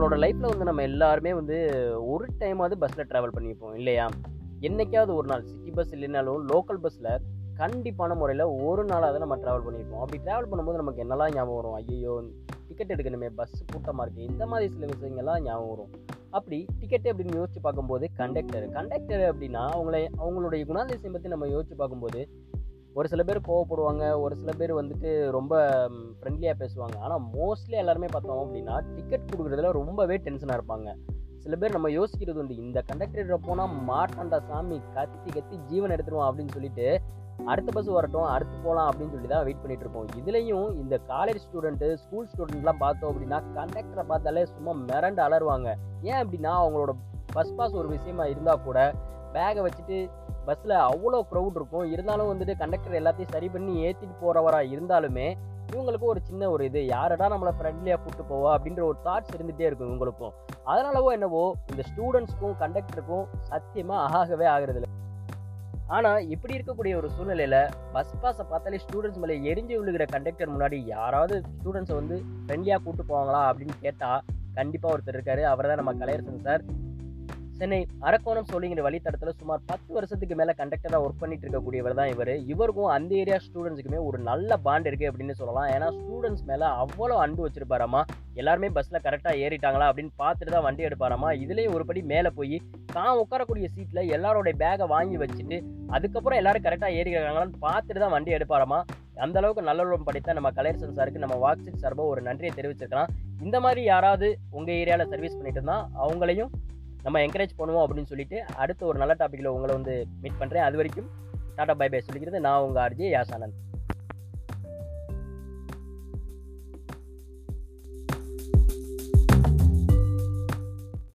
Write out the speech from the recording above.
நம்மளோட லைஃப்பில் வந்து நம்ம எல்லாருமே வந்து ஒரு டைமாவது பஸ்ஸில் ட்ராவல் பண்ணியிருப்போம் இல்லையா? என்னைக்காவது ஒரு நாள் சிட்டி பஸ் இல்லைனாலும் லோக்கல் பஸ்ஸில் கண்டிப்பான முறையில் ஒரு நாளாவது நம்ம ட்ராவல் பண்ணியிருப்போம் அப்படி ட்ராவல் பண்ணும்போது நமக்கு என்னெல்லாம் ஞாபகம் வரும்? ஐயோ டிக்கெட் எடுக்கணுமே பஸ் கூட்டமாக இருக்குது இந்த மாதிரி சில விஷயங்கள்லாம் ஞாபகம் வரும். அப்படி டிக்கெட்டு அப்படின்னு யோசிச்சு பார்க்கும்போது கண்டக்டர் கண்டக்டர் அப்படின்னா அவங்கள அவங்களுடைய குணாதிசயம் பற்றி நம்ம யோசிச்சு பார்க்கும்போது ஒரு சில பேர் கோவப்படுவாங்க ஒரு சில பேர் வந்துட்டு ரொம்ப ஃப்ரெண்ட்லியாக பேசுவாங்க. ஆனால் மோஸ்ட்லி எல்லாருமே பார்த்தோம் அப்படின்னா டிக்கெட் கொடுக்குறதுல ரொம்பவே டென்ஷனாக இருப்பாங்க. சில பேர் நம்ம யோசிக்கிறது உண்டு இந்த கண்டக்டர் போனால் மாட்டாண்டா சாமி கத்தி கத்தி ஜீவன் எடுத்துருவோம் அப்படின்னு சொல்லிட்டு அடுத்த பஸ் வரட்டும் அடுத்து போகலாம் அப்படின்னு சொல்லி தான் வெயிட் பண்ணிட்டு இருப்போம். இதுலேயும் இந்த காலேஜ் ஸ்டூடெண்ட்டு ஸ்கூல் ஸ்டூடெண்ட்லாம் பார்த்தோம் அப்படின்னா கண்டக்டரை பார்த்தாலே சும்மா மிரண்டு அலருவாங்க ஏன் அப்படின்னா அவங்களோட பஸ் பாஸ் ஒரு விஷயமா இருந்தால் கூட பேகை வச்சுட்டு பஸ்ஸில் அவ்வளோ க்ரௌட் இருக்கும். இருந்தாலும் வந்துட்டு கண்டக்டர் எல்லாத்தையும் சரி பண்ணி ஏற்றிட்டு போகிறவராக இருந்தாலுமே இவங்களுக்கு ஒரு சின்ன ஒரு இது. யாரடா நம்மளை ஃப்ரெண்ட்லியாக கூப்பிட்டு போவா? அப்படின்ற ஒரு தாட்ஸ் இருந்துகிட்டே இருக்கும் இவங்களுக்கும். அதனாலவோ என்னவோ இந்த ஸ்டூடெண்ட்ஸ்க்கும் கண்டக்டருக்கும் சத்தியமாக ஆகவே ஆகிறது ஆனால் இப்படி இருக்கக்கூடிய ஒரு சூழ்நிலையில் பஸ் பாஸை பார்த்தாலே ஸ்டூடெண்ட்ஸ் மேலே எரிஞ்சு விழுகிற கண்டக்டர் முன்னாடி யாராவது ஸ்டூடெண்ட்ஸை வந்து ஃப்ரெண்ட்லியாக கூப்பிட்டு போவாங்களா அப்படின்னு கேட்டால் கண்டிப்பாக ஒருத்தர் இருக்காரு. அவர் தான் நம்ம கலையரசன் சார். சென்னை அரக்கோணம் சோழிங்கிற வழித்தடத்தில் சுமார் பத்து வருஷத்துக்கு மேலே கண்டக்டராக ஒர்க் பண்ணிட்டு இருக்கக்கூடியவர் தான் இவர். இவருக்கும் அந்த ஏரியா ஸ்டூடெண்ட்ஸுக்குமே ஒரு நல்ல பாண்ட் இருக்குது அப்படின்னு சொல்லலாம். ஏன்னா ஸ்டூடெண்ட்ஸ் மேலே அவ்வளோ அன்பு வச்சிருப்பாராமா? எல்லாருமே பஸ்ஸில் கரெக்டாக ஏறிட்டாங்களா? அப்படின்னு பார்த்துட்டு தான் வண்டி எடுப்பாராமா? இதுலேயும் ஒரு படி மேலே போய் தான் உட்காரக்கூடிய சீட்டில் எல்லாரோடைய பேகை வாங்கி வச்சுட்டு அதுக்கப்புறம் எல்லாரும் கரெக்டாக ஏறிக்கிறாங்களான்னு பார்த்துட்டு தான் வண்டி எடுப்பாராமா? அந்த அளவுக்கு நல்லுறவு படித்தா நம்ம கலையரசன் சாருக்கு நம்ம வாக்ஸிட் சார்பாக ஒரு நன்றியை தெரிவிச்சிருக்கலாம். இந்த மாதிரி யாராவது உங்கள் ஏரியாவில் சர்வீஸ் பண்ணிட்டு இருந்தால் அவங்களையும் நம்ம என்கரேஜ் பண்ணுவோம் அப்படின்னு சொல்லிட்டு அடுத்த ஒரு நல்ல டாப்பிக்கில் உங்களை வந்து மீட் பண்ணுறேன் அது வரைக்கும் டாடா பை பை சொல்லிக்கிறது. நான் உங்கள் ஆர்ஜி யாசானந்த்